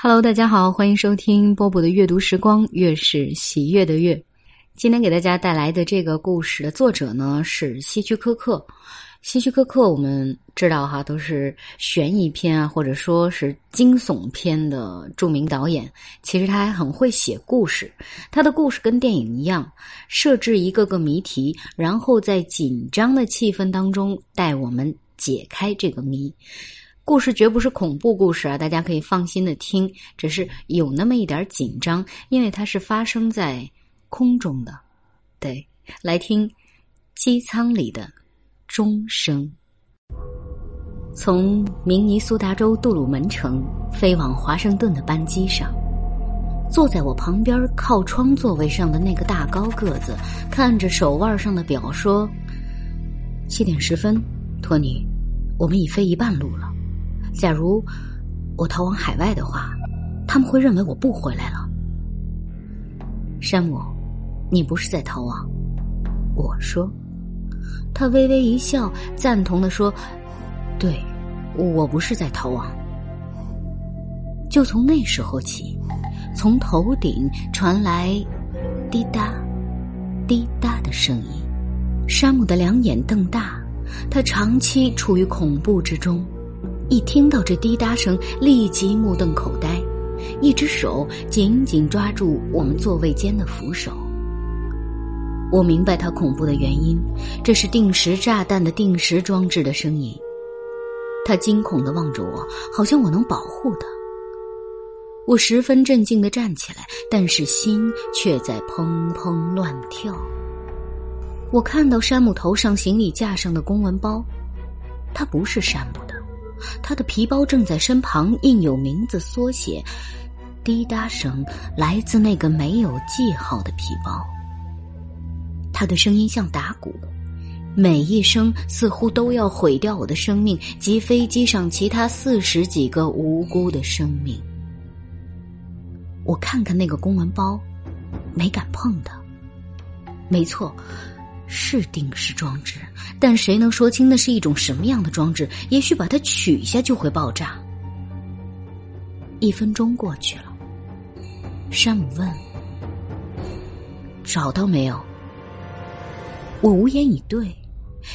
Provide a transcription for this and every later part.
Hello，大家好，欢迎收听波波的阅读时光，月是喜悦的月。今天给大家带来的这个故事的作者呢是希区柯克。希区柯克我们知道哈，都是悬疑片啊，或者说是惊悚片的著名导演。其实他还很会写故事，他的故事跟电影一样，设置一个个谜题，然后在紧张的气氛当中带我们解开这个谜。故事绝不是恐怖故事啊，大家可以放心的听，只是有那么一点紧张，因为它是发生在空中的。对，来听机舱里的钟声。从明尼苏达州杜鲁门城飞往华盛顿的班机上，坐在我旁边靠窗座位上的那个大高个子，看着手腕上的表说：“七点十分，托尼，我们已飞一半路了。”假如我逃往海外的话，他们会认为我不回来了。山姆，你不是在逃亡？我说。他微微一笑，赞同的说：“对，我不是在逃亡。”就从那时候起，从头顶传来滴答、滴答的声音。山姆的两眼瞪大，他长期处于恐怖之中。一听到这滴答声，立即目瞪口呆，一只手紧紧抓住我们座位间的扶手。我明白他恐怖的原因，这是定时炸弹的定时装置的声音。他惊恐的望着我，好像我能保护他。我十分镇静的站起来，但是心却在砰砰乱跳。我看到山姆头上行李架上的公文包，它不是山姆。他的皮包正在身旁，印有名字缩写。滴答声来自那个没有记号的皮包。他的声音像打鼓，每一声似乎都要毁掉我的生命及飞机上其他四十几个无辜的生命。我看看那个公文包，没敢碰它。没错。是定时装置，但谁能说清那是一种什么样的装置？也许把它取下就会爆炸。一分钟过去了，山姆问：“找到没有？”我无言以对。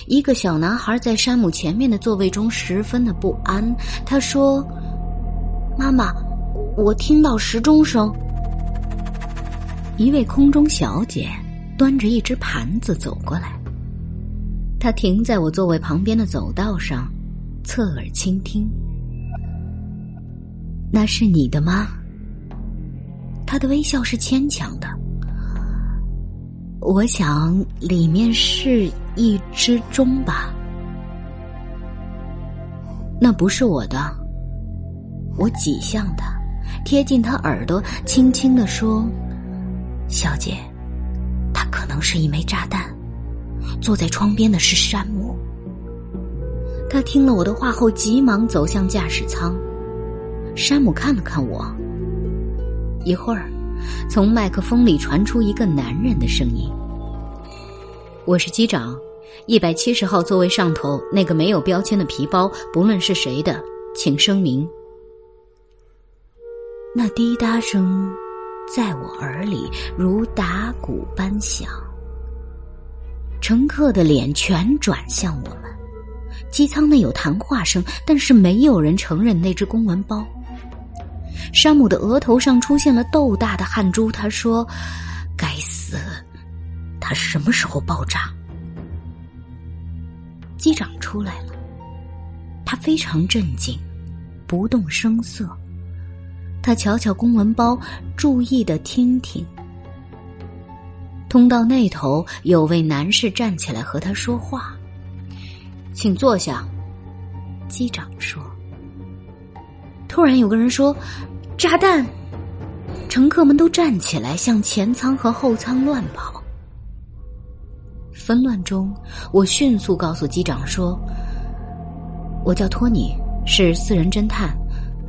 一个小男孩在山姆前面的座位中十分的不安。他说：“妈妈，我听到时钟声。”一位空中小姐。端着一只盘子走过来，他停在我座位旁边的走道上，侧耳倾听。那是你的吗？他的微笑是牵强的。我想里面是一只钟吧。那不是我的。我挤向他，贴近他耳朵，轻轻的说：“小姐。”能是一枚炸弹。坐在窗边的是山姆。他听了我的话后，急忙走向驾驶舱。山姆看了看我。一会儿，从麦克风里传出一个男人的声音：“我是机长，一百七十号座位上头那个没有标签的皮包，不论是谁的，请声明。”那滴答声。在我耳里如打鼓般响。乘客的脸全转向我们，机舱内有谈话声，但是没有人承认那只公文包。山姆的额头上出现了豆大的汗珠，他说：“该死，他什么时候爆炸？”机长出来了，他非常镇静，不动声色。他瞧瞧公文包，注意的听听。通道那头有位男士站起来和他说话，请坐下。机长说。突然有个人说：“炸弹！”乘客们都站起来，向前舱和后舱乱跑。纷乱中，我迅速告诉机长说：“我叫托尼，是私人侦探。”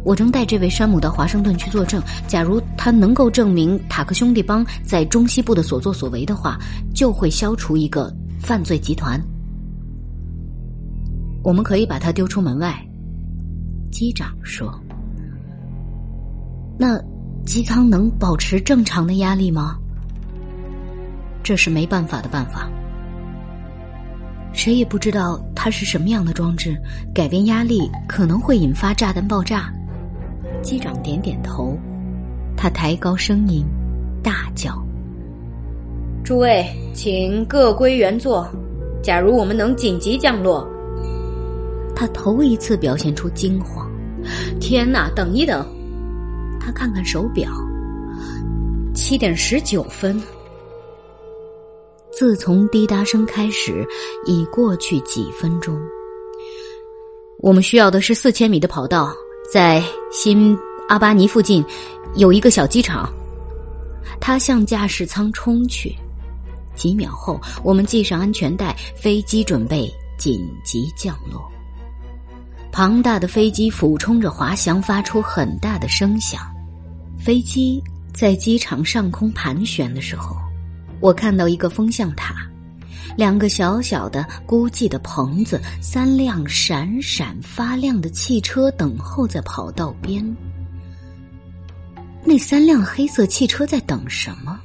我正带这位山姆到华盛顿去作证。假如他能够证明塔克兄弟帮在中西部的所作所为的话，就会消除一个犯罪集团。我们可以把他丢出门外。机长说：“那机舱能保持正常的压力吗？这是没办法的办法。谁也不知道它是什么样的装置，改变压力可能会引发炸弹爆炸。机长点点头，他抬高声音，大叫：“诸位，请各归原座。假如我们能紧急降落。”他头一次表现出惊慌。天哪！等一等，他看看手表，七点十九分。自从滴答声开始，已过去几分钟。我们需要的是四千米的跑道，在新阿巴尼附近有一个小机场。他向驾驶舱冲去，几秒后，我们系上安全带，飞机准备紧急降落。庞大的飞机俯冲着滑翔，发出很大的声响。飞机在机场上空盘旋的时候。我看到一个风向塔，两个小小的孤寂的棚子，三辆闪闪发亮的汽车等候在跑道边。那三辆黑色汽车在等什么？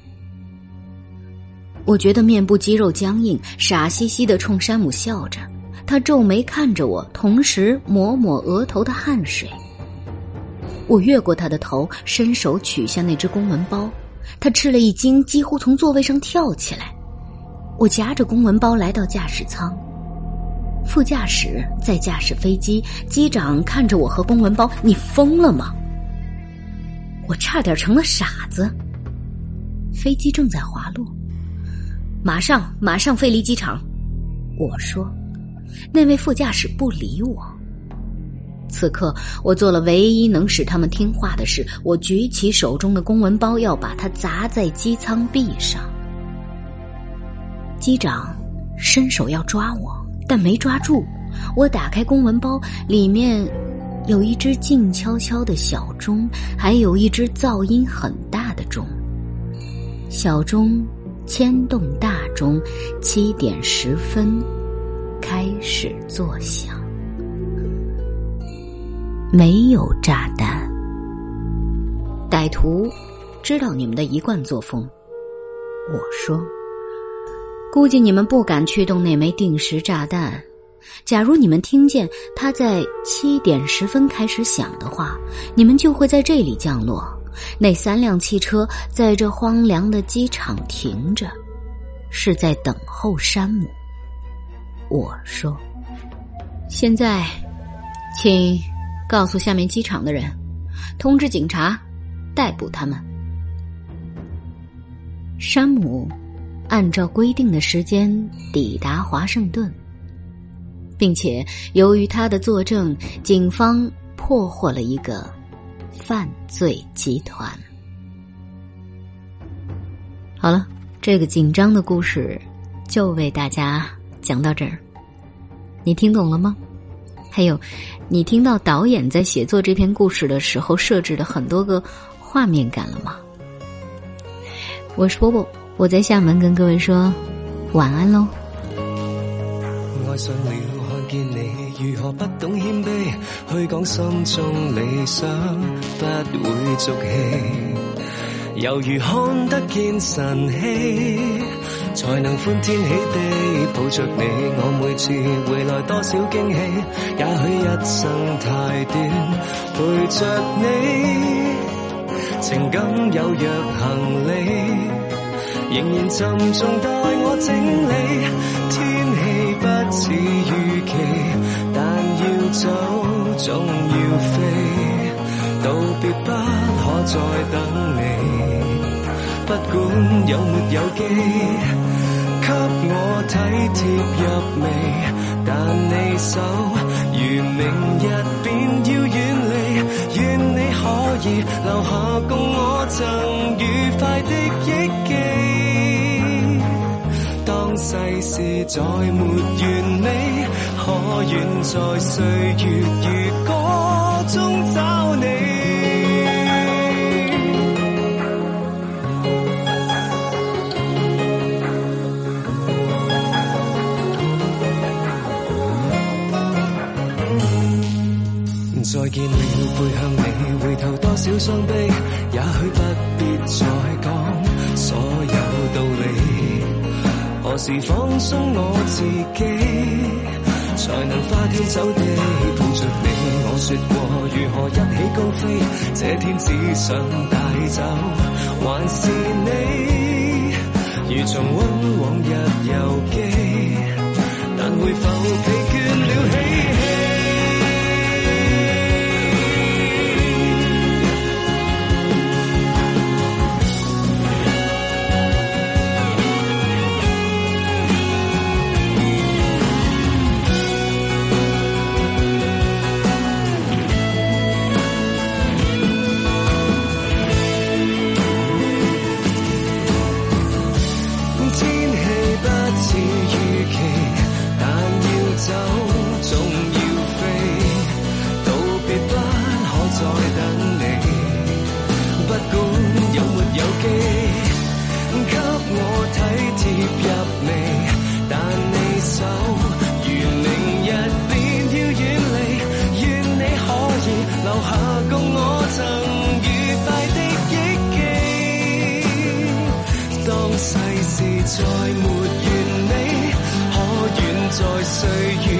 我觉得面部肌肉僵硬，傻兮兮的冲山姆笑着，他皱眉看着我，同时抹抹额头的汗水。我越过他的头，伸手取下那只公文包。他吃了一惊，几乎从座位上跳起来。我夹着公文包来到驾驶舱，副驾驶在驾驶飞机，机长看着我和公文包，你疯了吗？我差点成了傻子。飞机正在滑落，马上马上飞离机场。我说，那位副驾驶不理我。此刻，我做了唯一能使他们听话的事。我举起手中的公文包，要把它砸在机舱壁上。机长伸手要抓我，但没抓住。我打开公文包，里面有一只静悄悄的小钟，还有一只噪音很大的钟。小钟牵动大钟，七点十分开始作响。没有炸弹。歹徒知道你们的一贯作风，我说，估计你们不敢驱动那枚定时炸弹。假如你们听见它在七点十分开始响的话，你们就会在这里降落。那三辆汽车在这荒凉的机场停着，是在等候山姆。我说，现在，请。告诉下面机场的人，通知警察，逮捕他们。山姆按照规定的时间抵达华盛顿，并且由于他的作证，警方破获了一个犯罪集团。好了，这个紧张的故事就为大家讲到这儿，你听懂了吗？还有，你听到导演在写作这篇故事的时候设置的很多个画面感了吗？我是波波，我在厦门跟各位说晚安喽。爱上了看见你如何不懂谦卑，去讲心中理想，不会俗气，犹如看得见神迹。才能欢天喜地抱着你，我每次回来多少惊喜。也许一生太短，陪着你，情感有若行李，仍然沉重待我整理。天气不似预期，但要走总要飞，道别不可再等你。不管有没有机，给我体贴入微，但你手如明日便要远离，愿你可以留下共我曾愉快的忆记。世事再没完美，可愿在岁月如歌中找你？再见了，背向你，回头。多少伤悲，也许不必再讲所有。是放松我自己，才能花天酒地抱着你？我说过如何一起高飞，这天只想带走，还是你如重温往日游记，但会否岁月。